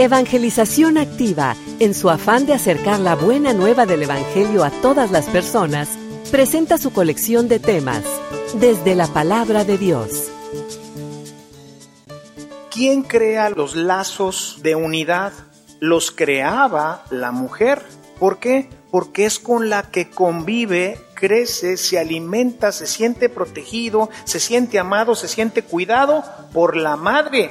Evangelización Activa, en su afán de acercar la buena nueva del Evangelio a todas las personas, presenta su colección de temas, desde la palabra de Dios. ¿Quién crea los lazos de unidad? Los creaba la mujer. ¿Por qué? Porque es con la que convive, crece, se alimenta, se siente protegido, se siente amado, se siente cuidado por la madre.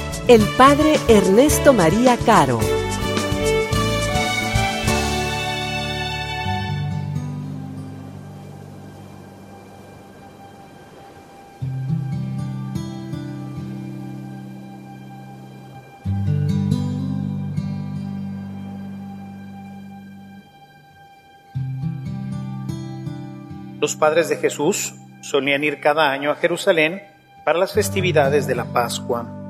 el Padre Ernesto María Caro. Los padres de Jesús solían ir cada año a Jerusalén para las festividades de la Pascua.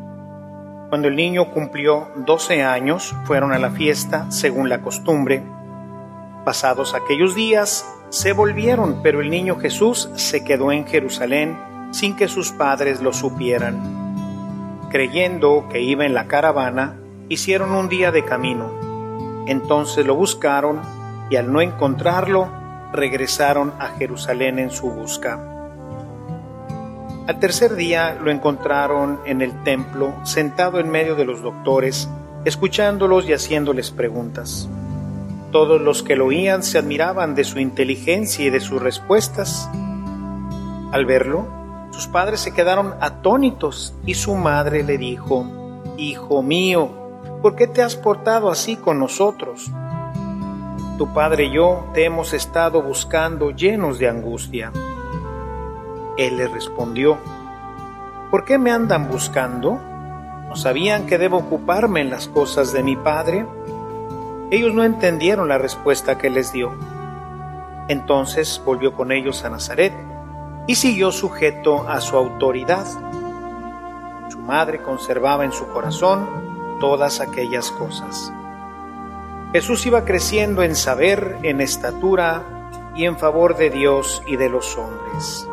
Cuando el niño cumplió 12 años, fueron a la fiesta según la costumbre. Pasados aquellos días, se volvieron, pero el niño Jesús se quedó en Jerusalén sin que sus padres lo supieran. Creyendo que iba en la caravana, hicieron un día de camino. Entonces lo buscaron y al no encontrarlo, regresaron a Jerusalén en su busca. Al tercer día lo encontraron en el templo, sentado en medio de los doctores, escuchándolos y haciéndoles preguntas. Todos los que lo oían se admiraban de su inteligencia y de sus respuestas. Al verlo, sus padres se quedaron atónitos y su madre le dijo, Hijo mío, ¿por qué te has portado así con nosotros? tu padre y yo te hemos estado buscando llenos de angustia. Él le respondió, ¿por qué me andan buscando? ¿No sabían que debo ocuparme en las cosas de mi padre? Ellos no entendieron la respuesta que les dio. Entonces volvió con ellos a Nazaret y siguió sujeto a su autoridad. Su madre conservaba en su corazón todas aquellas cosas. Jesús iba creciendo en saber, en estatura y en favor de Dios y de los hombres.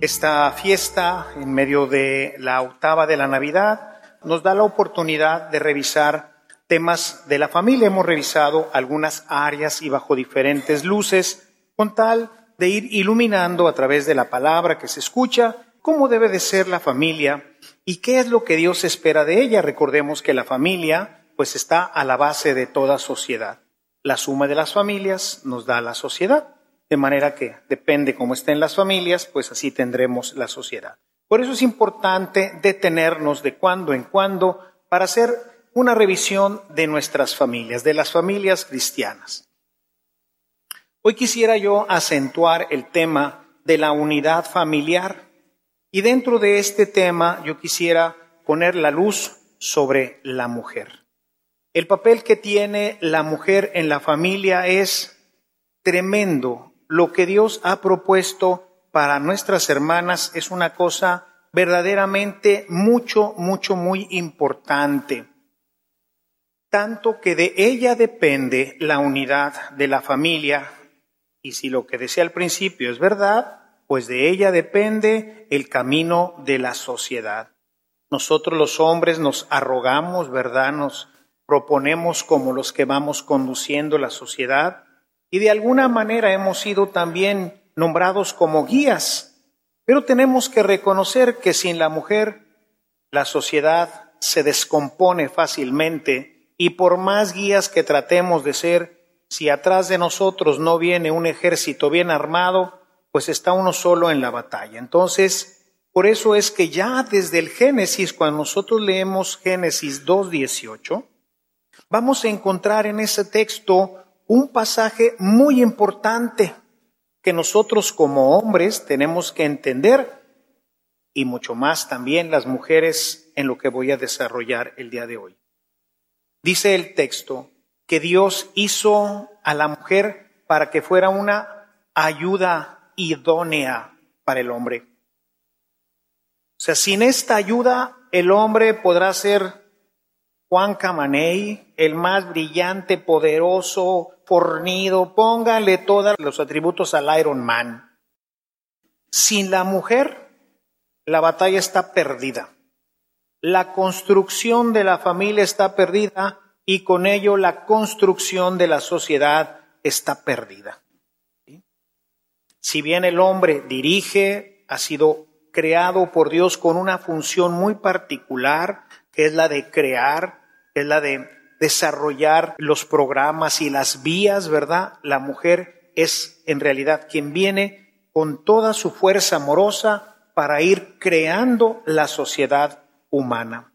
Esta fiesta, en medio de la octava de la Navidad, nos da la oportunidad de revisar temas de la familia. Hemos revisado algunas áreas y bajo diferentes luces con tal de ir iluminando a través de la palabra que se escucha cómo debe de ser la familia y qué es lo que Dios espera de ella. Recordemos que la familia pues está a la base de toda sociedad. La suma de las familias nos da la sociedad, de manera que depende cómo estén las familias, pues así tendremos la sociedad. Por eso es importante detenernos de cuando en cuando para hacer una revisión de nuestras familias, de las familias cristianas. Hoy quisiera yo acentuar el tema de la unidad familiar y dentro de este tema yo quisiera poner la luz sobre la mujer. El papel que tiene la mujer en la familia es tremendo. Lo que Dios ha propuesto para nuestras hermanas es una cosa verdaderamente mucho, mucho, muy importante tanto que de ella depende la unidad de la familia, y si lo que decía al principio es verdad, pues de ella depende el camino de la sociedad. Nosotros los hombres nos arrogamos, ¿verdad? Nos proponemos como los que vamos conduciendo la sociedad y de alguna manera hemos sido también nombrados como guías, pero tenemos que reconocer que sin la mujer la sociedad se descompone fácilmente y por más guías que tratemos de ser, si atrás de nosotros no viene un ejército bien armado, pues está uno solo en la batalla. Entonces, por eso es que ya desde el Génesis, cuando nosotros leemos Génesis 2.18, vamos a encontrar en ese texto un pasaje muy importante que nosotros como hombres tenemos que entender y mucho más también las mujeres en lo que voy a desarrollar el día de hoy. Dice el texto que Dios hizo a la mujer para que fuera una ayuda idónea para el hombre. O sea, sin esta ayuda el hombre podrá ser Juan Camaney, el más brillante, poderoso, fornido, póngale todos los atributos al Iron Man. Sin la mujer, la batalla está perdida. La construcción de la familia está perdida y con ello la construcción de la sociedad está perdida. Si bien el hombre dirige, ha sido creado por Dios con una función muy particular, que es la de crear, es la de desarrollar los programas y las vías, ¿verdad? La mujer es en realidad quien viene con toda su fuerza amorosa para ir creando la sociedad humana.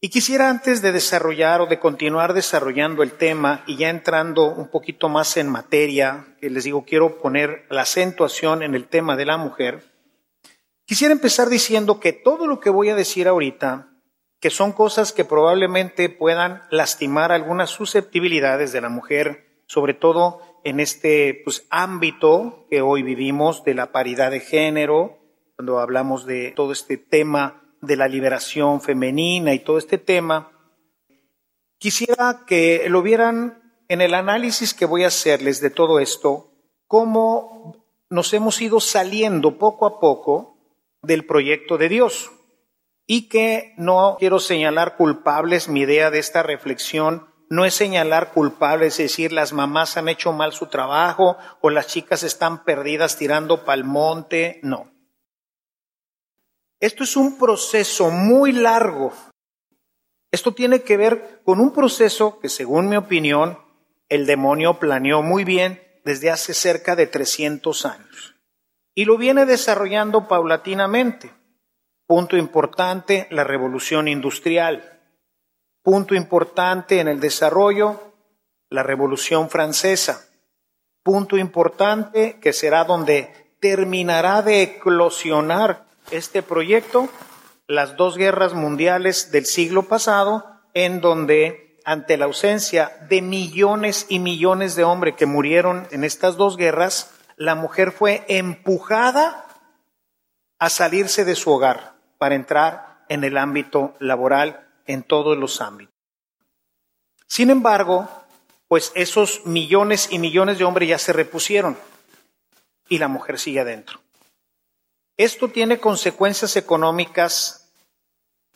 Y quisiera antes de desarrollar o de continuar desarrollando el tema y ya entrando un poquito más en materia, que les digo, quiero poner la acentuación en el tema de la mujer, quisiera empezar diciendo que todo lo que voy a decir ahorita que son cosas que probablemente puedan lastimar algunas susceptibilidades de la mujer, sobre todo en este pues, ámbito que hoy vivimos de la paridad de género, cuando hablamos de todo este tema de la liberación femenina y todo este tema. Quisiera que lo vieran en el análisis que voy a hacerles de todo esto, cómo nos hemos ido saliendo poco a poco del proyecto de Dios y que no quiero señalar culpables, mi idea de esta reflexión no es señalar culpables, es decir, las mamás han hecho mal su trabajo o las chicas están perdidas tirando pa'l monte, no. Esto es un proceso muy largo. Esto tiene que ver con un proceso que, según mi opinión, el demonio planeó muy bien desde hace cerca de 300 años y lo viene desarrollando paulatinamente. Punto importante, la revolución industrial. Punto importante en el desarrollo, la revolución francesa. Punto importante que será donde terminará de eclosionar este proyecto, las dos guerras mundiales del siglo pasado, en donde ante la ausencia de millones y millones de hombres que murieron en estas dos guerras, la mujer fue empujada a salirse de su hogar para entrar en el ámbito laboral en todos los ámbitos. Sin embargo, pues esos millones y millones de hombres ya se repusieron y la mujer sigue adentro. Esto tiene consecuencias económicas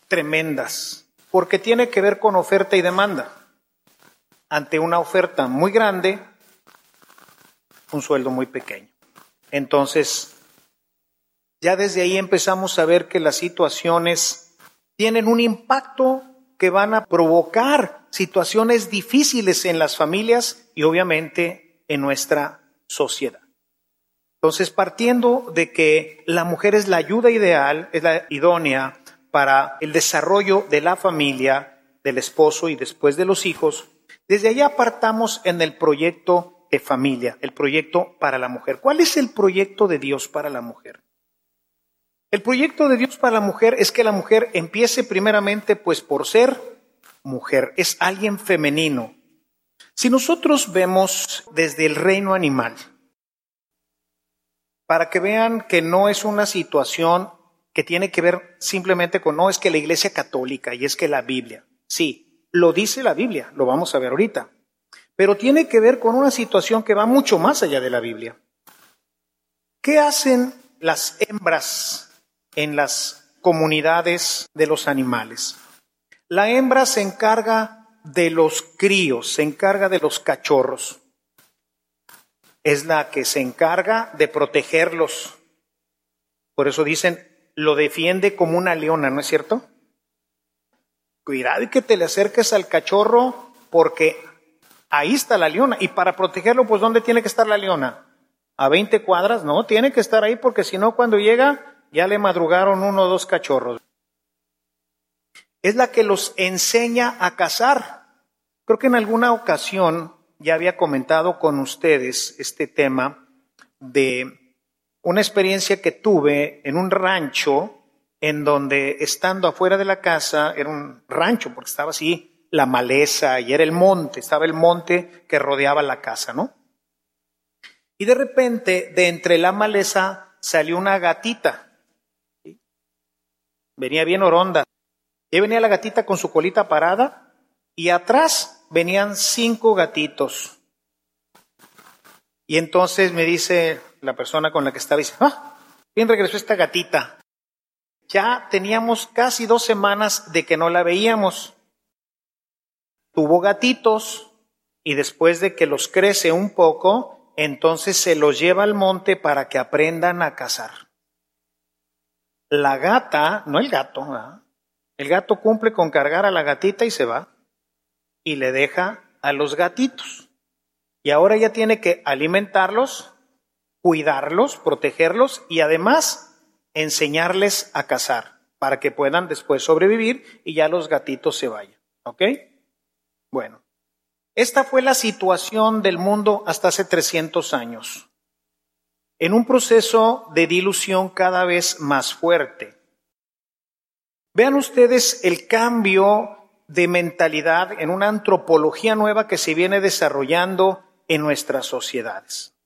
tremendas, porque tiene que ver con oferta y demanda. Ante una oferta muy grande, un sueldo muy pequeño. Entonces, ya desde ahí empezamos a ver que las situaciones tienen un impacto que van a provocar situaciones difíciles en las familias y obviamente en nuestra sociedad. Entonces, partiendo de que la mujer es la ayuda ideal, es la idónea para el desarrollo de la familia, del esposo y después de los hijos, desde allá apartamos en el proyecto de familia, el proyecto para la mujer. ¿Cuál es el proyecto de Dios para la mujer? El proyecto de Dios para la mujer es que la mujer empiece primeramente pues por ser mujer, es alguien femenino. Si nosotros vemos desde el reino animal, para que vean que no es una situación que tiene que ver simplemente con, no, es que la Iglesia Católica y es que la Biblia, sí, lo dice la Biblia, lo vamos a ver ahorita, pero tiene que ver con una situación que va mucho más allá de la Biblia. ¿Qué hacen las hembras en las comunidades de los animales. La hembra se encarga de los críos, se encarga de los cachorros. Es la que se encarga de protegerlos. Por eso dicen, lo defiende como una leona, ¿no es cierto? Cuidado que te le acerques al cachorro porque ahí está la leona. Y para protegerlo, pues ¿dónde tiene que estar la leona? a 20 cuadras, no, tiene que estar ahí porque si no, cuando llega, ya le madrugaron uno o dos cachorros. Es la que los enseña a cazar. Creo que en alguna ocasión ya había comentado con ustedes este tema de una experiencia que tuve en un rancho en donde estando afuera de la casa, era un rancho porque estaba así la maleza y era el monte, estaba el monte que rodeaba la casa, ¿no? Y de repente, de entre la maleza salió una gatita. Venía bien oronda. Y venía la gatita con su colita parada y atrás venían cinco gatitos. Y entonces me dice la persona con la que estaba, dice, ah, bien regresó esta gatita. Ya teníamos casi dos semanas de que no la veíamos. Tuvo gatitos y después de que los crece un poco, entonces se los lleva al monte para que aprendan a cazar. La gata, no el gato, el gato cumple con cargar a la gatita y se va y le deja a los gatitos. Y ahora ya tiene que alimentarlos, cuidarlos, protegerlos y además enseñarles a cazar para que puedan después sobrevivir y ya los gatitos se vayan. ¿Ok? Bueno, esta fue la situación del mundo hasta hace 300 años, en un proceso de dilución cada vez más fuerte. Vean ustedes el cambio de mentalidad en una antropología nueva que se viene desarrollando en nuestras sociedades.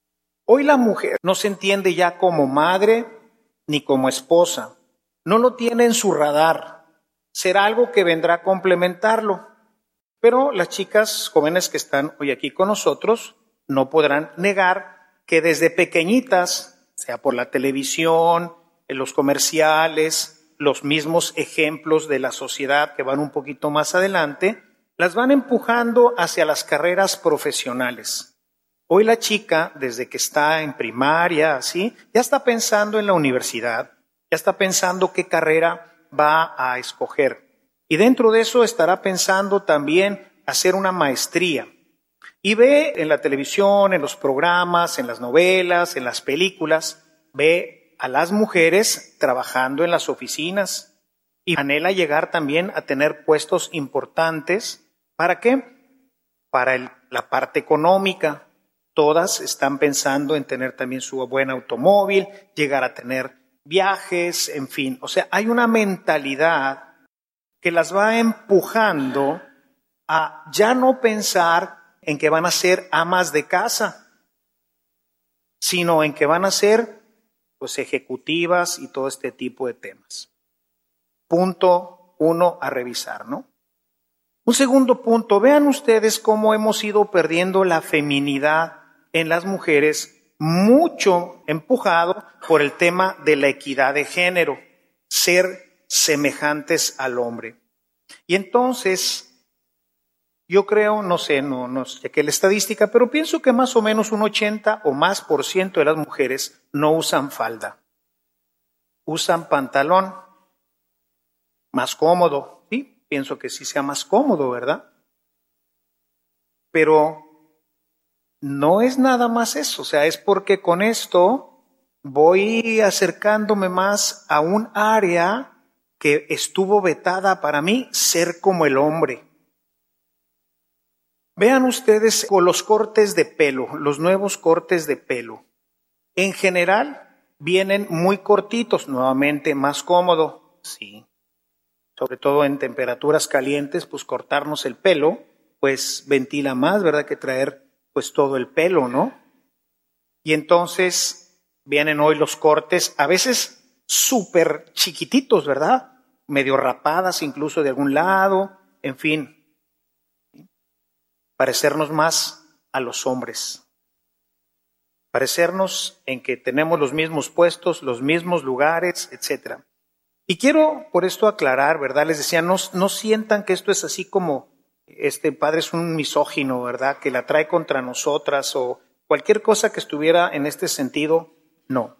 Hoy la mujer no se entiende ya como madre, ni como esposa. No lo tiene en su radar. Será algo que vendrá a complementarlo. Pero las chicas jóvenes que están hoy aquí con nosotros no podrán negar que desde pequeñitas, sea por la televisión, en los comerciales, los mismos ejemplos de la sociedad que van un poquito más adelante, las van empujando hacia las carreras profesionales. Hoy la chica, desde que está en primaria, así, ya está pensando en la universidad, ya está pensando qué carrera va a escoger. Y dentro de eso estará pensando también hacer una maestría. Y ve en la televisión, en los programas, en las novelas, en las películas, ve a las mujeres trabajando en las oficinas y anhela llegar también a tener puestos importantes. ¿Para qué? Para la parte económica, Todas están pensando en tener también su buen automóvil, llegar a tener viajes, en fin. O sea, hay una mentalidad que las va empujando a ya no pensar en que van a ser amas de casa, sino en que van a ser pues ejecutivas y todo este tipo de temas. Punto uno a revisar, ¿no? Un segundo punto, vean ustedes cómo hemos ido perdiendo la feminidad en las mujeres mucho empujado por el tema de la equidad de género, ser semejantes al hombre. Y entonces, yo creo, no sé, no, sé qué la estadística, pero pienso que más o menos un 80 o más por ciento de las mujeres no usan falda. Usan pantalón más cómodo, sí, pienso que sí sea más cómodo, ¿verdad? Pero no es nada más eso, o sea, es porque con esto voy acercándome más a un área que estuvo vetada para mí, ser como el hombre. Vean ustedes los cortes de pelo, los nuevos cortes de pelo. En general vienen muy cortitos, nuevamente más cómodo, sí. Sobre todo en temperaturas calientes, pues cortarnos el pelo, pues ventila más, ¿verdad? Que traer pues todo el pelo, ¿no? Y entonces vienen hoy los cortes, a veces súper chiquititos, ¿verdad? Medio rapadas incluso de algún lado, en fin, parecernos más a los hombres, parecernos en que tenemos los mismos puestos, los mismos lugares, etc. Y quiero por esto aclarar, ¿verdad? Les decía, no, no sientan que esto es así como este padre es un misógino, ¿verdad? Que la trae contra nosotras o cualquier cosa que estuviera en este sentido, no.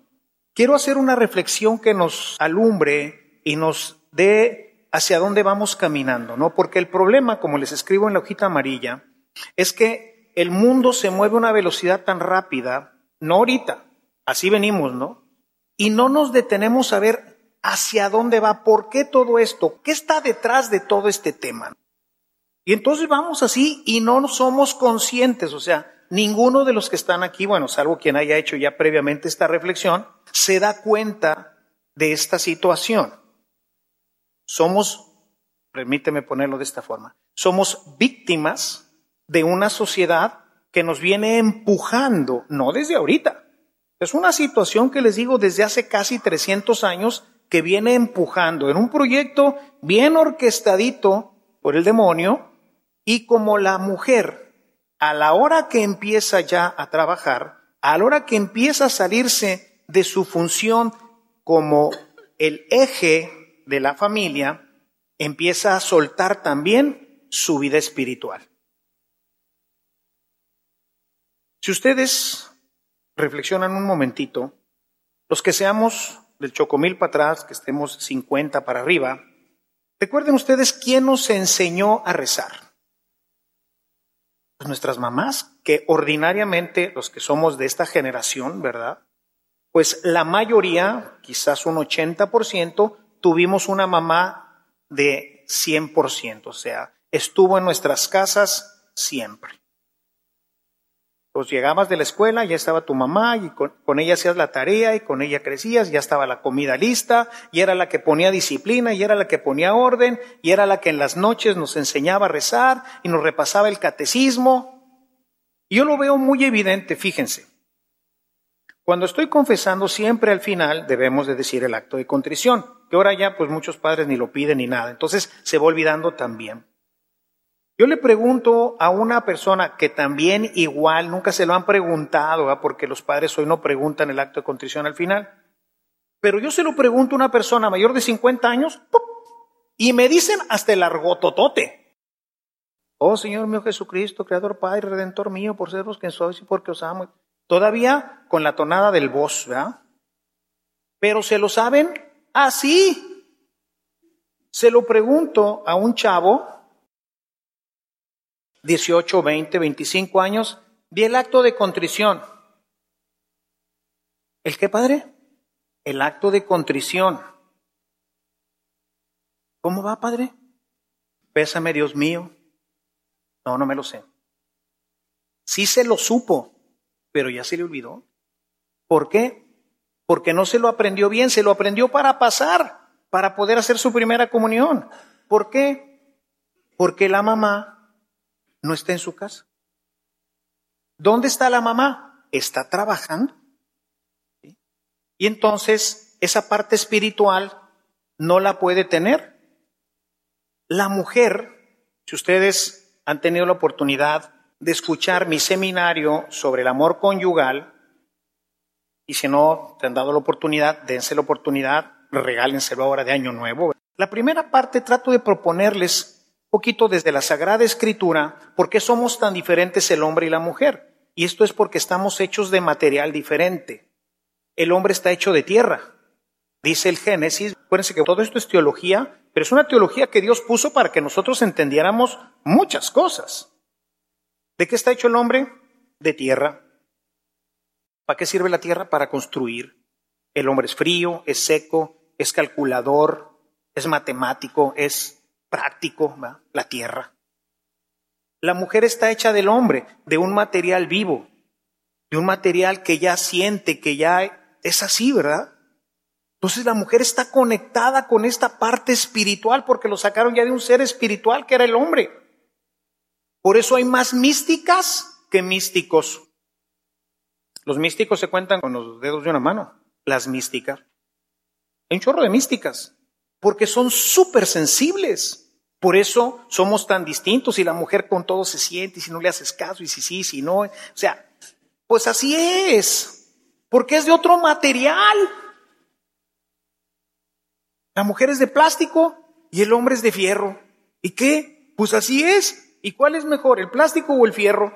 Quiero hacer una reflexión que nos alumbre y nos dé hacia dónde vamos caminando, ¿no? Porque el problema, como les escribo en la hojita amarilla, es que el mundo se mueve a una velocidad tan rápida no ahorita, así venimos, ¿no? Y no nos detenemos a ver hacia dónde va, por qué todo esto, qué está detrás de todo este tema. Y entonces vamos así y no somos conscientes, o sea, ninguno de los que están aquí, bueno, salvo quien haya hecho ya previamente esta reflexión, se da cuenta de esta situación. Somos, permíteme ponerlo de esta forma, somos víctimas de una sociedad que nos viene empujando, no desde ahorita. Es una situación que les digo desde hace casi 300 años que viene empujando en un proyecto bien orquestadito por el demonio y como la mujer a la hora que empieza ya a trabajar, a la hora que empieza a salirse de su función como el eje de la familia, empieza a soltar también su vida espiritual. Si ustedes reflexionan un momentito, los que seamos del chocomil para atrás, que estemos 50 para arriba, recuerden ustedes quién nos enseñó a rezar. Pues nuestras mamás, que ordinariamente los que somos de esta generación, ¿verdad? Pues la mayoría, quizás un 80%, tuvimos una mamá de 100%, o sea, estuvo en nuestras casas siempre. Pues llegabas de la escuela, ya estaba tu mamá y con, con, ella hacías la tarea y con ella crecías, ya estaba la comida lista y era la que ponía disciplina y era la que ponía orden y era la que en las noches nos enseñaba a rezar y nos repasaba el catecismo. Y yo lo veo muy evidente, fíjense. Cuando estoy confesando, siempre al final debemos de decir el acto de contrición, que ahora ya pues muchos padres ni lo piden ni nada, entonces se va olvidando también. Yo le pregunto a una persona que también igual nunca se lo han preguntado, porque los padres hoy no preguntan el acto de contrición al final, pero yo se lo pregunto a una persona mayor de 50 años y me dicen hasta el argototote. Oh Señor mío Jesucristo, Creador Padre, Redentor mío, por ser que sois y porque os amo. Todavía con la tonada del voz, ¿verdad? Pero se lo saben así. Se lo pregunto a un chavo 18, 20, 25 años, vi el acto de contrición. ¿El qué, padre? El acto de contrición. ¿Cómo va, padre? Pésame, Dios mío. No, no me lo sé. Sí se lo supo, pero ya se le olvidó. ¿Por qué? Porque no se lo aprendió bien, se lo aprendió para pasar, para poder hacer su primera comunión. ¿Por qué? Porque la mamá no está en su casa. ¿Dónde está la mamá? Está trabajando. Y entonces esa parte espiritual no la puede tener. La mujer, si ustedes han tenido la oportunidad de escuchar mi seminario sobre el amor conyugal, y si no te han dado la oportunidad, dense la oportunidad, regálenselo ahora de año nuevo. La primera parte trato de proponerles poquito desde la Sagrada Escritura por qué somos tan diferentes el hombre y la mujer. Y esto es porque estamos hechos de material diferente. El hombre está hecho de tierra. Dice el Génesis, acuérdense que todo esto es teología, pero es una teología que Dios puso para que nosotros entendiéramos muchas cosas. ¿De qué está hecho el hombre? De tierra. ¿Para qué sirve la tierra? Para construir. El hombre es frío, es seco, es calculador, es matemático, es práctico, la tierra. La mujer está hecha del hombre, de un material vivo, de un material que ya siente, que ya es así, ¿verdad? Entonces la mujer está conectada con esta parte espiritual porque lo sacaron ya de un ser espiritual que era el hombre. Por eso hay más místicas que místicos. Los místicos se cuentan con los dedos de una mano, las místicas. Hay un chorro de místicas porque son súper sensibles. Por eso somos tan distintos y la mujer con todo se siente y si no le haces caso y si sí, si no. O sea, pues así es, porque es de otro material. La mujer es de plástico y el hombre es de fierro. ¿Y qué? Pues así es. ¿Y cuál es mejor, el plástico o el fierro?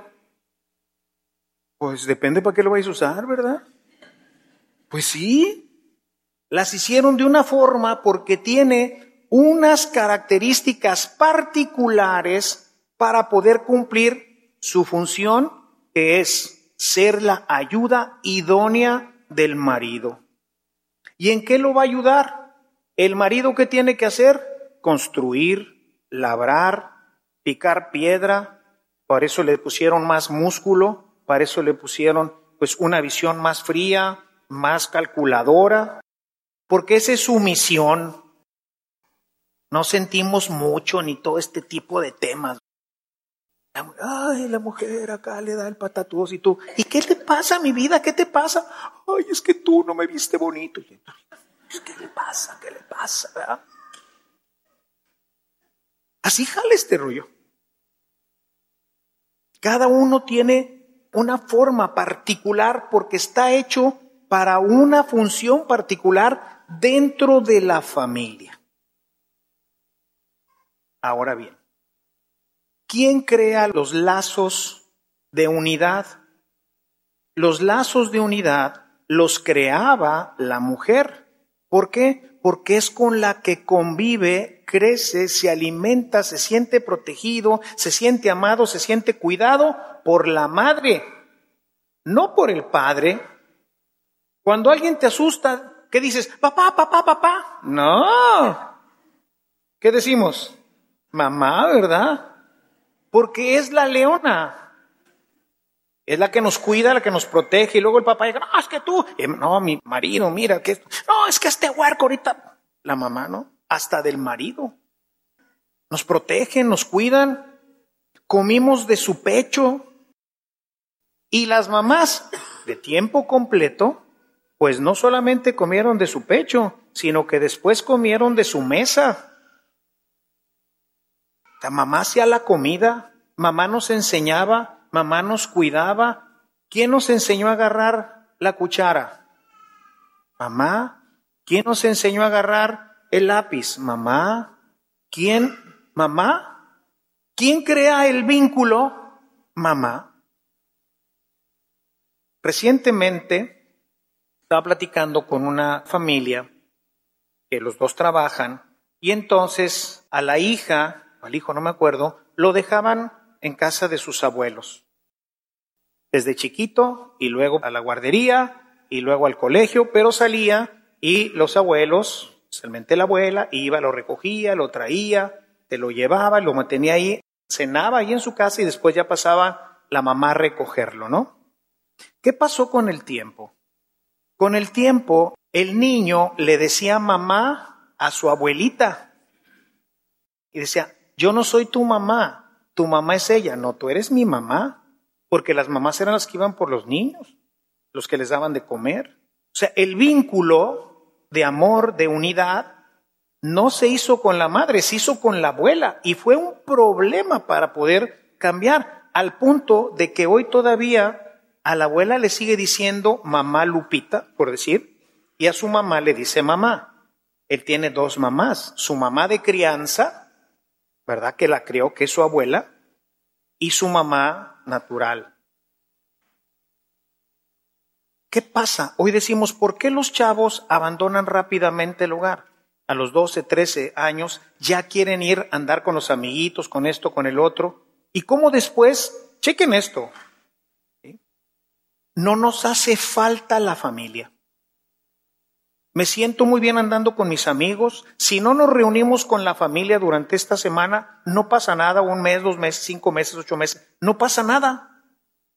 Pues depende para qué lo vais a usar, ¿verdad? Pues sí, las hicieron de una forma porque tiene unas características particulares para poder cumplir su función, que es ser la ayuda idónea del marido. ¿Y en qué lo va a ayudar? El marido que tiene que hacer? Construir, labrar, picar piedra, por eso le pusieron más músculo, para eso le pusieron pues una visión más fría, más calculadora, porque esa es su misión. No sentimos mucho ni todo este tipo de temas. Ay, la mujer acá le da el patatús y tú, ¿y qué te pasa, mi vida? ¿Qué te pasa? Ay, es que tú no me viste bonito. ¿Qué le pasa? ¿Qué le pasa? Así jale este rollo. Cada uno tiene una forma particular porque está hecho para una función particular dentro de la familia. Ahora bien, ¿quién crea los lazos de unidad? Los lazos de unidad los creaba la mujer. ¿Por qué? Porque es con la que convive, crece, se alimenta, se siente protegido, se siente amado, se siente cuidado por la madre, no por el padre. Cuando alguien te asusta, ¿qué dices? Papá, papá, papá. No. ¿Qué decimos? Mamá, ¿verdad? Porque es la leona. Es la que nos cuida, la que nos protege. Y luego el papá dice, no, es que tú, no, mi marido, mira, que no, es que este huerco ahorita, la mamá, ¿no? Hasta del marido. Nos protegen, nos cuidan. Comimos de su pecho. Y las mamás de tiempo completo, pues no solamente comieron de su pecho, sino que después comieron de su mesa. La mamá hacía la comida, mamá nos enseñaba, mamá nos cuidaba. ¿Quién nos enseñó a agarrar la cuchara? Mamá. ¿Quién nos enseñó a agarrar el lápiz? Mamá. ¿Quién? Mamá. ¿Quién crea el vínculo? Mamá. Recientemente estaba platicando con una familia que los dos trabajan y entonces a la hija al hijo no me acuerdo, lo dejaban en casa de sus abuelos. Desde chiquito y luego a la guardería y luego al colegio, pero salía y los abuelos, especialmente la abuela, iba, lo recogía, lo traía, te lo llevaba, lo mantenía ahí, cenaba ahí en su casa y después ya pasaba la mamá a recogerlo, ¿no? ¿Qué pasó con el tiempo? Con el tiempo, el niño le decía mamá a su abuelita y decía, yo no soy tu mamá, tu mamá es ella, no, tú eres mi mamá, porque las mamás eran las que iban por los niños, los que les daban de comer. O sea, el vínculo de amor, de unidad, no se hizo con la madre, se hizo con la abuela y fue un problema para poder cambiar, al punto de que hoy todavía a la abuela le sigue diciendo mamá Lupita, por decir, y a su mamá le dice mamá. Él tiene dos mamás, su mamá de crianza ¿verdad? Que la crió, que es su abuela, y su mamá natural. ¿Qué pasa? Hoy decimos, ¿por qué los chavos abandonan rápidamente el hogar? A los 12, 13 años ya quieren ir a andar con los amiguitos, con esto, con el otro. ¿Y cómo después? Chequen esto. No nos hace falta la familia. Me siento muy bien andando con mis amigos. Si no nos reunimos con la familia durante esta semana, no pasa nada, un mes, dos meses, cinco meses, ocho meses, no pasa nada.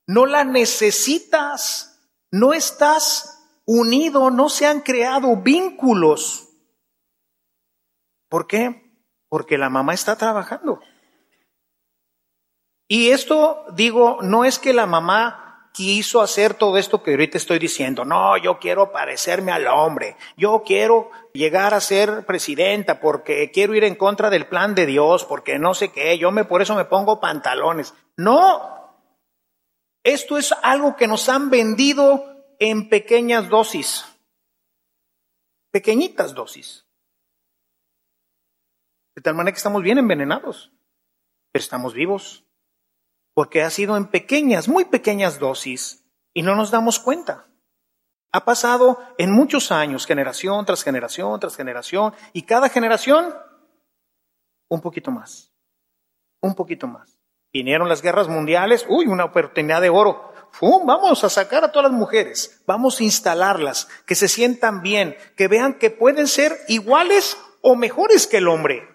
No la necesitas, no estás unido, no se han creado vínculos. ¿Por qué? Porque la mamá está trabajando. Y esto, digo, no es que la mamá quiso hacer todo esto que ahorita estoy diciendo. No, yo quiero parecerme al hombre. Yo quiero llegar a ser presidenta porque quiero ir en contra del plan de Dios, porque no sé qué. Yo me, por eso me pongo pantalones. No. Esto es algo que nos han vendido en pequeñas dosis. Pequeñitas dosis. De tal manera que estamos bien envenenados. Pero estamos vivos porque ha sido en pequeñas, muy pequeñas dosis y no nos damos cuenta. Ha pasado en muchos años, generación tras generación tras generación, y cada generación un poquito más, un poquito más. Vinieron las guerras mundiales, uy, una oportunidad de oro. ¡Fum! Vamos a sacar a todas las mujeres, vamos a instalarlas, que se sientan bien, que vean que pueden ser iguales o mejores que el hombre.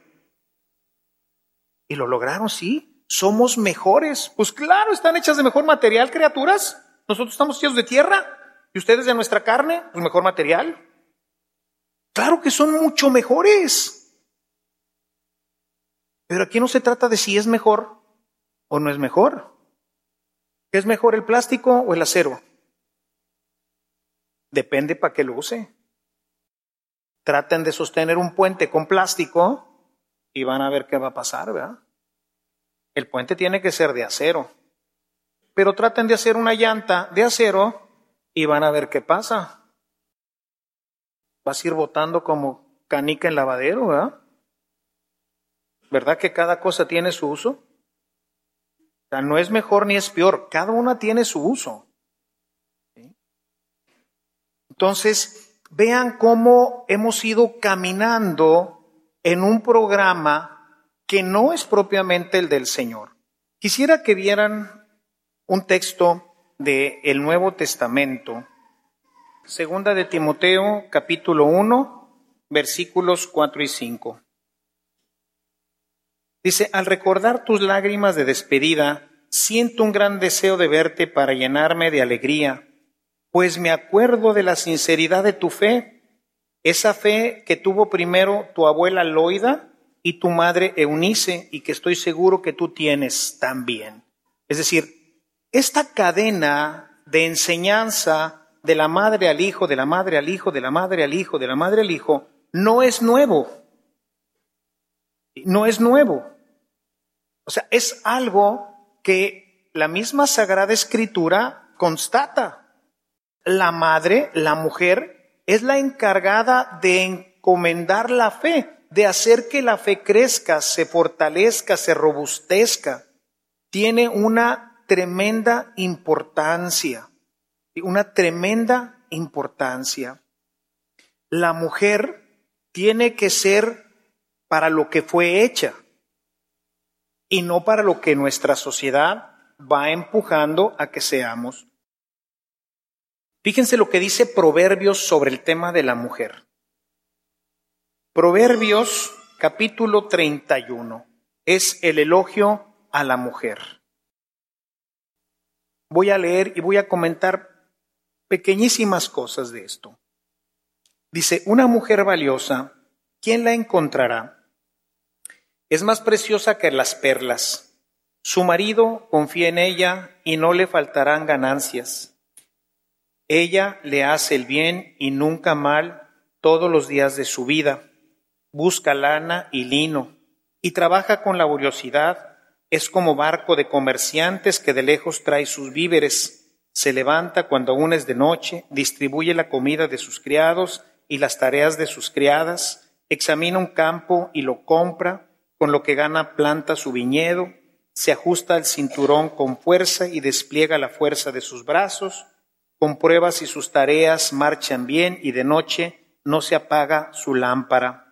Y lo lograron, sí. Somos mejores. Pues claro, están hechas de mejor material, criaturas. Nosotros estamos hechos de tierra y ustedes de nuestra carne, el mejor material. Claro que son mucho mejores. Pero aquí no se trata de si es mejor o no es mejor. ¿Es mejor el plástico o el acero? Depende para qué lo use. Traten de sostener un puente con plástico y van a ver qué va a pasar, ¿verdad? El puente tiene que ser de acero. Pero traten de hacer una llanta de acero y van a ver qué pasa. Vas a ir botando como canica en lavadero, ¿verdad? ¿Verdad que cada cosa tiene su uso? No es mejor ni es peor, cada una tiene su uso. Entonces, vean cómo hemos ido caminando en un programa que no es propiamente el del Señor. Quisiera que vieran un texto del el Nuevo Testamento, segunda de Timoteo, capítulo 1, versículos 4 y 5. Dice, al recordar tus lágrimas de despedida, siento un gran deseo de verte para llenarme de alegría, pues me acuerdo de la sinceridad de tu fe, esa fe que tuvo primero tu abuela Loida y tu madre Eunice y que estoy seguro que tú tienes también. Es decir, esta cadena de enseñanza de la madre al hijo, de la madre al hijo, de la madre al hijo, de la madre al hijo, no es nuevo no es nuevo. O sea, es algo que la misma Sagrada Escritura constata. La madre, la mujer, es la encargada de encomendar la fe, de hacer que la fe crezca, se fortalezca, se robustezca. Tiene una tremenda importancia, una tremenda importancia. La mujer tiene que ser para lo que fue hecha y no para lo que nuestra sociedad va empujando a que seamos. Fíjense lo que dice Proverbios sobre el tema de la mujer. Proverbios capítulo 31 es el elogio a la mujer. Voy a leer y voy a comentar pequeñísimas cosas de esto. Dice, una mujer valiosa, ¿quién la encontrará? Es más preciosa que las perlas. Su marido confía en ella y no le faltarán ganancias. Ella le hace el bien y nunca mal todos los días de su vida. Busca lana y lino y trabaja con laboriosidad. Es como barco de comerciantes que de lejos trae sus víveres. Se levanta cuando aún es de noche, distribuye la comida de sus criados y las tareas de sus criadas, examina un campo y lo compra, con lo que gana planta su viñedo, se ajusta al cinturón con fuerza y despliega la fuerza de sus brazos, comprueba si sus tareas marchan bien y de noche no se apaga su lámpara,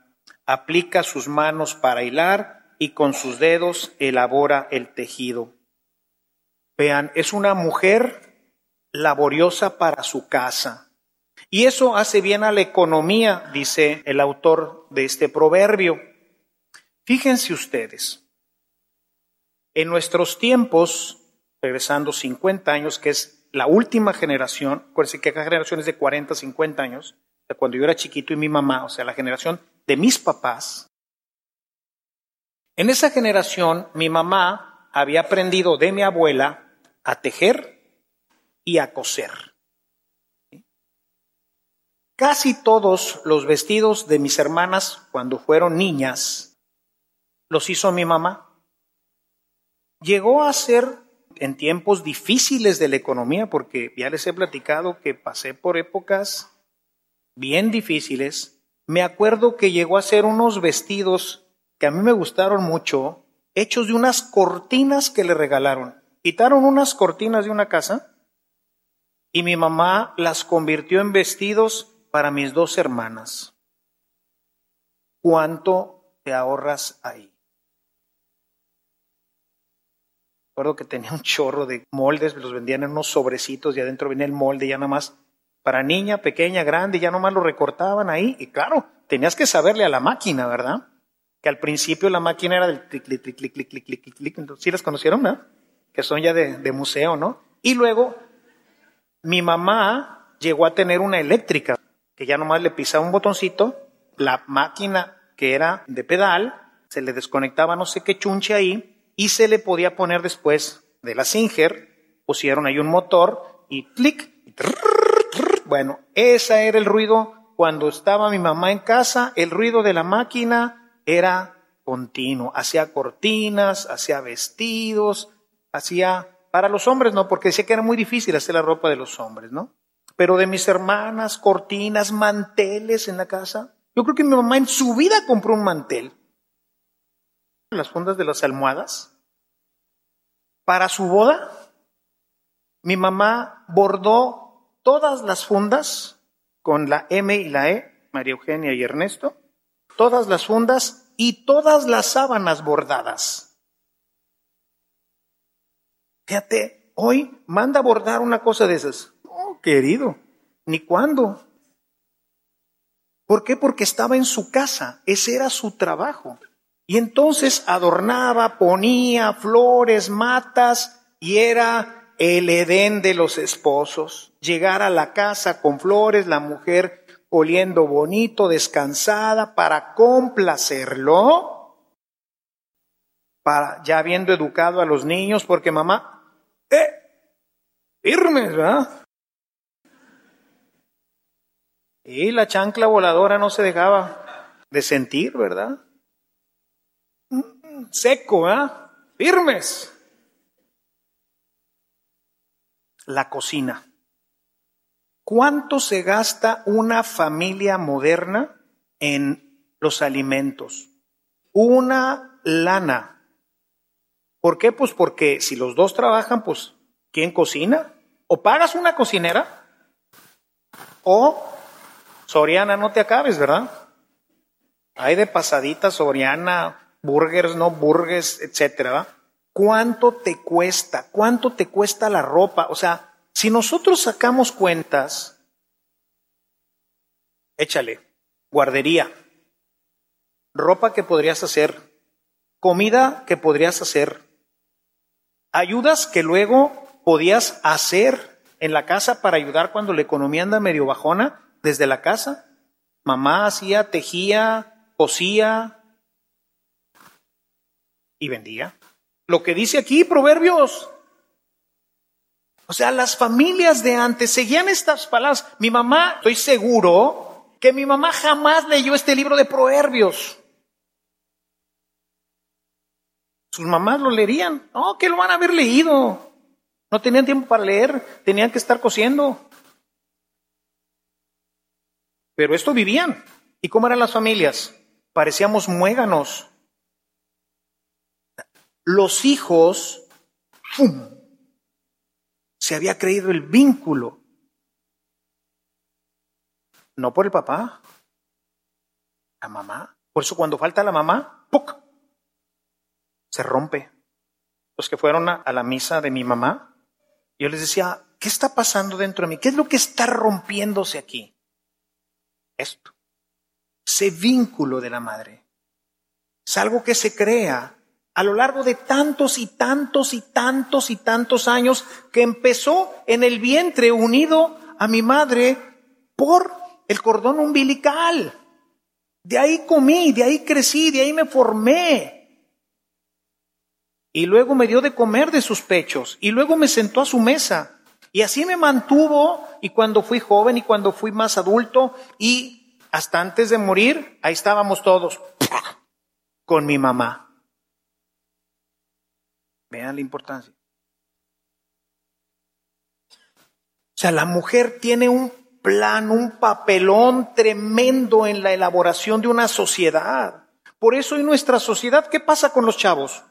aplica sus manos para hilar y con sus dedos elabora el tejido. Vean, es una mujer laboriosa para su casa. Y eso hace bien a la economía, dice el autor de este proverbio. Fíjense ustedes, en nuestros tiempos, regresando 50 años, que es la última generación, acuérdense que cada generación es de 40, 50 años, de cuando yo era chiquito y mi mamá, o sea, la generación de mis papás, en esa generación mi mamá había aprendido de mi abuela a tejer y a coser. Casi todos los vestidos de mis hermanas cuando fueron niñas los hizo mi mamá. Llegó a ser en tiempos difíciles de la economía, porque ya les he platicado que pasé por épocas bien difíciles. Me acuerdo que llegó a ser unos vestidos que a mí me gustaron mucho, hechos de unas cortinas que le regalaron. Quitaron unas cortinas de una casa y mi mamá las convirtió en vestidos para mis dos hermanas. ¿Cuánto te ahorras ahí? Recuerdo que tenía un chorro de moldes, los vendían en unos sobrecitos y adentro venía el molde ya nada más para niña, pequeña, grande, ya nomás lo recortaban ahí. Y claro, tenías que saberle a la máquina, ¿verdad? Que al principio la máquina era del clic, clic, clic, clic, clic, clic, clic. ¿Sí las conocieron, no? Que son ya de, museo, ¿no? Y luego, mi mamá llegó a tener una eléctrica, que ya nomás le pisaba un botoncito, la máquina que era de pedal, se le desconectaba no sé qué chunche ahí, y se le podía poner después de la Singer, pusieron ahí un motor y clic, y bueno, ese era el ruido cuando estaba mi mamá en casa, el ruido de la máquina era continuo, hacía cortinas, hacía vestidos, hacía para los hombres no, porque decía que era muy difícil hacer la ropa de los hombres, ¿no? Pero de mis hermanas, cortinas, manteles en la casa. Yo creo que mi mamá en su vida compró un mantel. Las fundas de las almohadas. Para su boda, mi mamá bordó todas las fundas con la M y la E, María Eugenia y Ernesto, todas las fundas y todas las sábanas bordadas. Fíjate, hoy manda bordar una cosa de esas. Oh, querido, ni cuándo. ¿Por qué? Porque estaba en su casa, ese era su trabajo. Y entonces adornaba, ponía flores, matas, y era el Edén de los esposos, llegar a la casa con flores, la mujer oliendo bonito, descansada, para complacerlo, para ya habiendo educado a los niños, porque mamá, eh, firmes, ¿verdad? Y la chancla voladora no se dejaba de sentir, ¿verdad? Mm, seco, ¿verdad? Firmes la cocina. ¿Cuánto se gasta una familia moderna en los alimentos? Una lana. ¿Por qué? Pues porque si los dos trabajan, pues ¿quién cocina? O pagas una cocinera o Soriana, no te acabes, ¿verdad? Hay de pasadita Soriana, burgers, no burgers, etcétera. ¿Cuánto te cuesta? ¿Cuánto te cuesta la ropa? O sea, si nosotros sacamos cuentas, échale, guardería, ropa que podrías hacer, comida que podrías hacer, ayudas que luego podías hacer en la casa para ayudar cuando la economía anda medio bajona desde la casa. Mamá hacía, tejía, cosía y vendía lo que dice aquí Proverbios. O sea, las familias de antes seguían estas palabras. Mi mamá, estoy seguro que mi mamá jamás leyó este libro de Proverbios. Sus mamás lo leerían. No, que lo van a haber leído. No tenían tiempo para leer, tenían que estar cosiendo. Pero esto vivían. ¿Y cómo eran las familias? Parecíamos muéganos los hijos, ¡fum! Se había creído el vínculo. No por el papá, la mamá. Por eso cuando falta la mamá, ¡puc! Se rompe. Los que fueron a, la misa de mi mamá, yo les decía, ¿qué está pasando dentro de mí? ¿Qué es lo que está rompiéndose aquí? Esto. Ese vínculo de la madre. Es algo que se crea a lo largo de tantos y tantos y tantos y tantos años que empezó en el vientre unido a mi madre por el cordón umbilical. De ahí comí, de ahí crecí, de ahí me formé. Y luego me dio de comer de sus pechos y luego me sentó a su mesa. Y así me mantuvo y cuando fui joven y cuando fui más adulto y hasta antes de morir, ahí estábamos todos con mi mamá. Vean la importancia. O sea, la mujer tiene un plan, un papelón tremendo en la elaboración de una sociedad. Por eso en nuestra sociedad, ¿qué pasa con los chavos?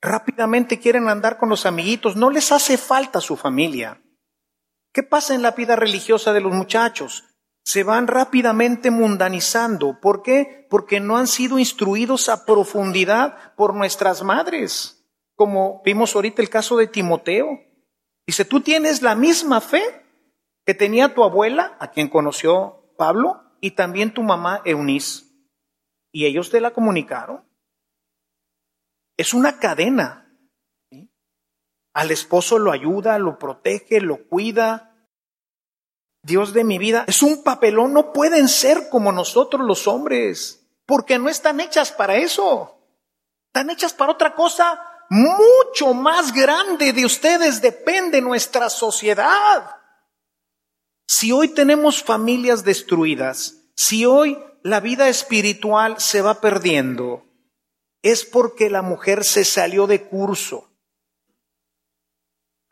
Rápidamente quieren andar con los amiguitos, no les hace falta su familia. ¿Qué pasa en la vida religiosa de los muchachos? Se van rápidamente mundanizando. ¿Por qué? Porque no han sido instruidos a profundidad por nuestras madres. Como vimos ahorita el caso de Timoteo. Dice, tú tienes la misma fe que tenía tu abuela, a quien conoció Pablo, y también tu mamá Eunice. Y ellos te la comunicaron. Es una cadena. Al esposo lo ayuda, lo protege, lo cuida. Dios de mi vida, es un papelón, no pueden ser como nosotros los hombres, porque no están hechas para eso. Están hechas para otra cosa mucho más grande de ustedes depende nuestra sociedad. Si hoy tenemos familias destruidas, si hoy la vida espiritual se va perdiendo, es porque la mujer se salió de curso.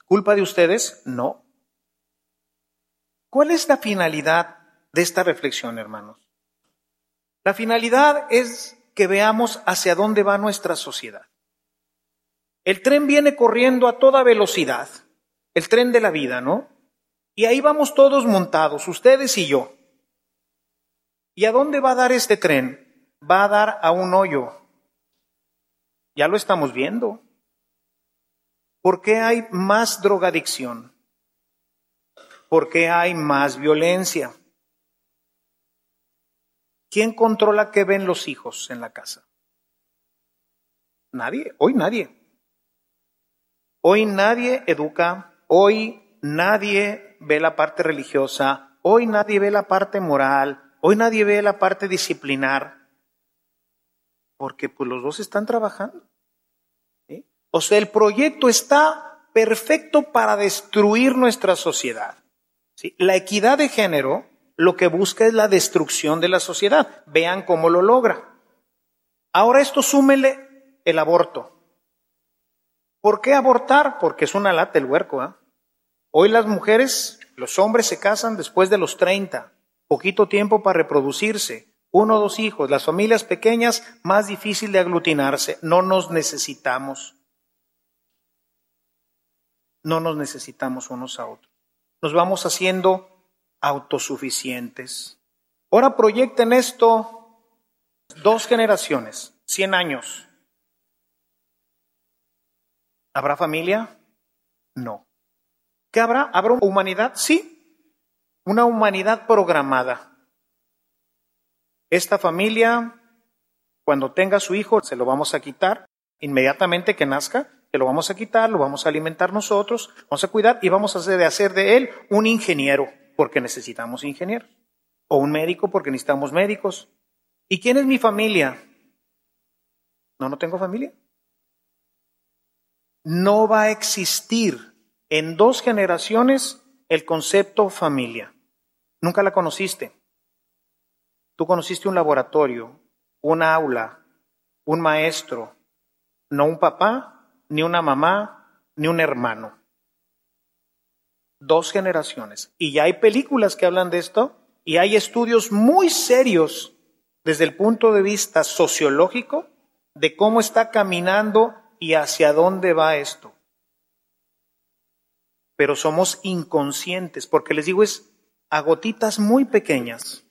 ¿Culpa de ustedes? No. ¿Cuál es la finalidad de esta reflexión, hermanos? La finalidad es que veamos hacia dónde va nuestra sociedad. El tren viene corriendo a toda velocidad, el tren de la vida, ¿no? Y ahí vamos todos montados, ustedes y yo. ¿Y a dónde va a dar este tren? Va a dar a un hoyo. Ya lo estamos viendo. ¿Por qué hay más drogadicción? ¿Por qué hay más violencia? ¿Quién controla qué ven los hijos en la casa? Nadie, hoy nadie. Hoy nadie educa, hoy nadie ve la parte religiosa, hoy nadie ve la parte moral, hoy nadie ve la parte disciplinar, porque pues los dos están trabajando. O sea, el proyecto está perfecto para destruir nuestra sociedad. La equidad de género lo que busca es la destrucción de la sociedad. Vean cómo lo logra. Ahora esto súmele el aborto. ¿Por qué abortar? Porque es una lata el huerco. ¿eh? Hoy las mujeres, los hombres se casan después de los 30, poquito tiempo para reproducirse, uno o dos hijos, las familias pequeñas, más difícil de aglutinarse, no nos necesitamos. No nos necesitamos unos a otros. Nos vamos haciendo autosuficientes. Ahora proyecten esto dos generaciones, 100 años. ¿Habrá familia? No. ¿Qué habrá? ¿Habrá humanidad? Sí. Una humanidad programada. Esta familia, cuando tenga su hijo, se lo vamos a quitar inmediatamente que nazca, se lo vamos a quitar, lo vamos a alimentar nosotros, vamos a cuidar y vamos a hacer hacer de él un ingeniero, porque necesitamos ingenieros, o un médico, porque necesitamos médicos. ¿Y quién es mi familia? No, no tengo familia. No va a existir en dos generaciones el concepto familia. Nunca la conociste. Tú conociste un laboratorio, un aula, un maestro, no un papá, ni una mamá, ni un hermano. Dos generaciones. Y ya hay películas que hablan de esto y hay estudios muy serios desde el punto de vista sociológico de cómo está caminando y hacia dónde va esto pero somos inconscientes, porque les digo es a gotitas muy pequeñas.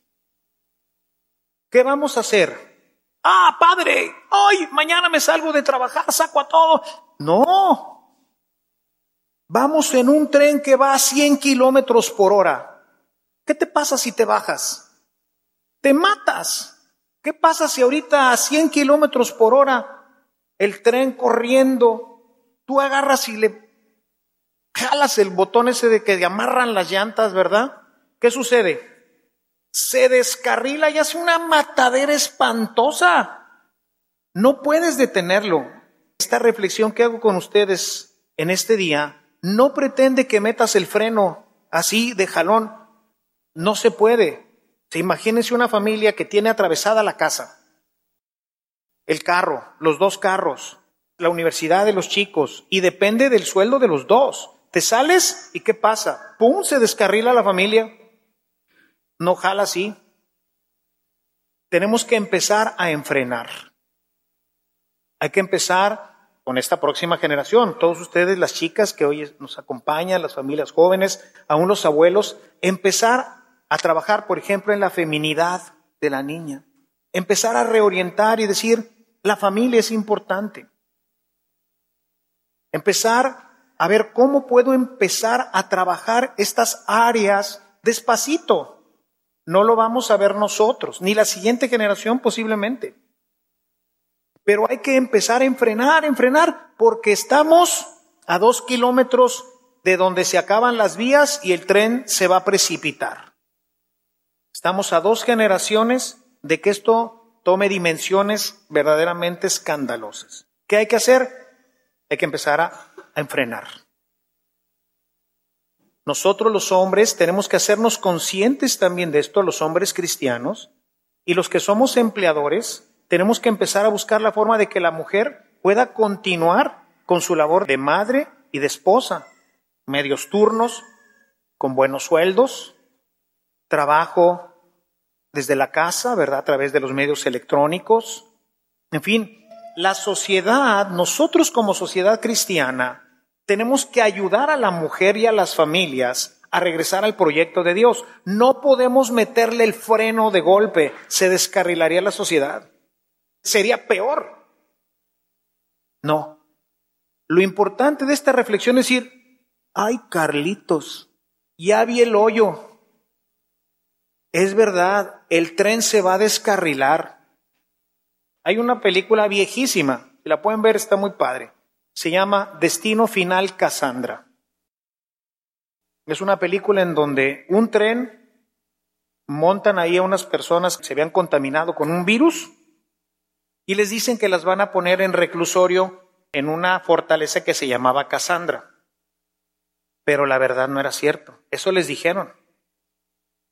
¿Qué vamos a hacer? Ah, padre, hoy, mañana me salgo de trabajar, saco a todo. No. Vamos en un tren que va a 100 kilómetros por hora. ¿Qué te pasa si te bajas? Te matas. ¿Qué pasa si ahorita a 100 kilómetros por hora el tren corriendo, tú agarras y le jalas el botón ese de que amarran las llantas, ¿verdad? ¿Qué sucede? Se descarrila y hace una matadera espantosa. No puedes detenerlo. Esta reflexión que hago con ustedes en este día no pretende que metas el freno así de jalón. No se puede. Se imagínense una familia que tiene atravesada la casa, el carro, los dos carros, la universidad de los chicos, y depende del sueldo de los dos. Te sales y ¿qué pasa? ¡Pum! Se descarrila la familia. No jala así. Tenemos que empezar a enfrenar. Hay que empezar con esta próxima generación, todos ustedes, las chicas que hoy nos acompañan, las familias jóvenes, aún los abuelos, empezar a trabajar, por ejemplo, en la feminidad de la niña. Empezar a reorientar y decir, la familia es importante. Empezar a ver cómo puedo empezar a trabajar estas áreas despacito. No lo vamos a ver nosotros, ni la siguiente generación posiblemente. Pero hay que empezar a enfrenar, enfrenar, porque estamos a dos kilómetros de donde se acaban las vías y el tren se va a precipitar. Estamos a dos generaciones de que esto tome dimensiones verdaderamente escandalosas. ¿Qué hay que hacer? Hay que empezar a, a enfrenar. Nosotros los hombres tenemos que hacernos conscientes también de esto, los hombres cristianos, y los que somos empleadores, tenemos que empezar a buscar la forma de que la mujer pueda continuar con su labor de madre y de esposa, medios turnos, con buenos sueldos, trabajo desde la casa, ¿verdad? A través de los medios electrónicos. En fin, la sociedad, nosotros como sociedad cristiana, tenemos que ayudar a la mujer y a las familias a regresar al proyecto de Dios. No podemos meterle el freno de golpe, se descarrilaría la sociedad. Sería peor. No. Lo importante de esta reflexión es decir, ay Carlitos, ya vi el hoyo. Es verdad, el tren se va a descarrilar. Hay una película viejísima, si la pueden ver, está muy padre se llama Destino Final Cassandra. Es una película en donde un tren montan ahí a unas personas que se habían contaminado con un virus y les dicen que las van a poner en reclusorio en una fortaleza que se llamaba Cassandra. Pero la verdad no era cierto. Eso les dijeron.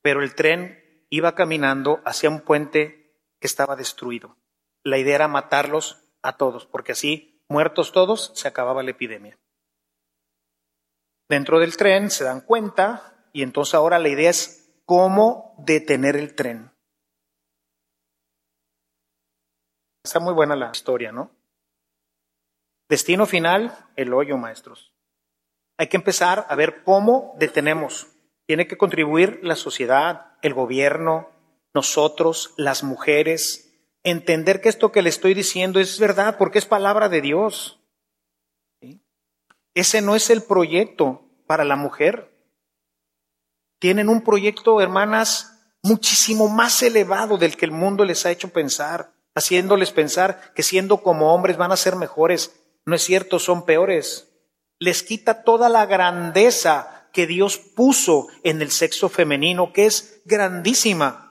Pero el tren iba caminando hacia un puente que estaba destruido. La idea era matarlos a todos, porque así muertos todos, se acababa la epidemia. Dentro del tren se dan cuenta y entonces ahora la idea es cómo detener el tren. Está muy buena la historia, ¿no? Destino final, el hoyo, maestros. Hay que empezar a ver cómo detenemos. Tiene que contribuir la sociedad, el gobierno, nosotros, las mujeres, entender que esto que le estoy diciendo es verdad porque es palabra de Dios. Ese no es el proyecto para la mujer. Tienen un proyecto, hermanas, muchísimo más elevado del que el mundo les ha hecho pensar, haciéndoles pensar que siendo como hombres van a ser mejores. No es cierto, son peores. Les quita toda la grandeza que Dios puso en el sexo femenino, que es grandísima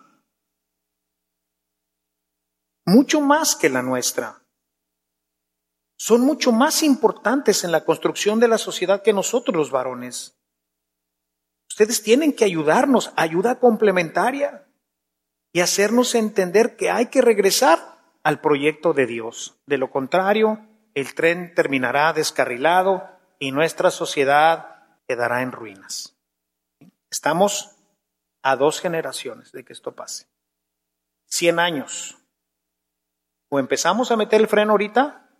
mucho más que la nuestra. Son mucho más importantes en la construcción de la sociedad que nosotros los varones. Ustedes tienen que ayudarnos, ayuda complementaria, y hacernos entender que hay que regresar al proyecto de Dios. De lo contrario, el tren terminará descarrilado y nuestra sociedad quedará en ruinas. Estamos a dos generaciones de que esto pase. Cien años o empezamos a meter el freno ahorita,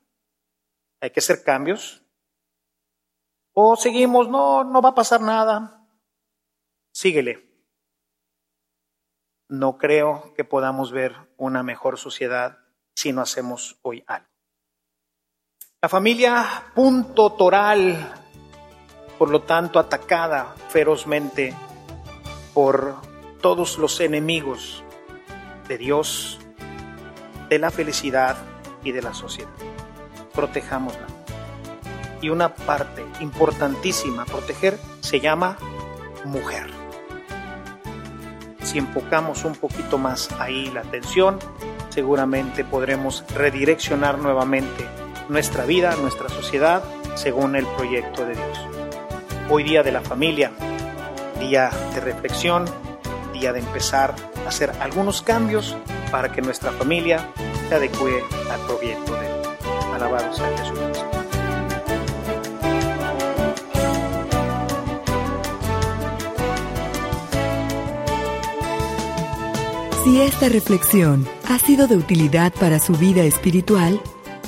hay que hacer cambios, o seguimos, no, no va a pasar nada, síguele. No creo que podamos ver una mejor sociedad si no hacemos hoy algo. La familia punto toral, por lo tanto, atacada ferozmente por todos los enemigos de Dios, de la felicidad y de la sociedad. Protejámosla. Y una parte importantísima a proteger se llama mujer. Si enfocamos un poquito más ahí la atención, seguramente podremos redireccionar nuevamente nuestra vida, nuestra sociedad, según el proyecto de Dios. Hoy día de la familia, día de reflexión, día de empezar a hacer algunos cambios para que nuestra familia se adecue al proyecto de Alabado sea Jesucristo. Si esta reflexión ha sido de utilidad para su vida espiritual,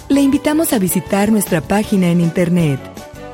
le invitamos a visitar nuestra página en internet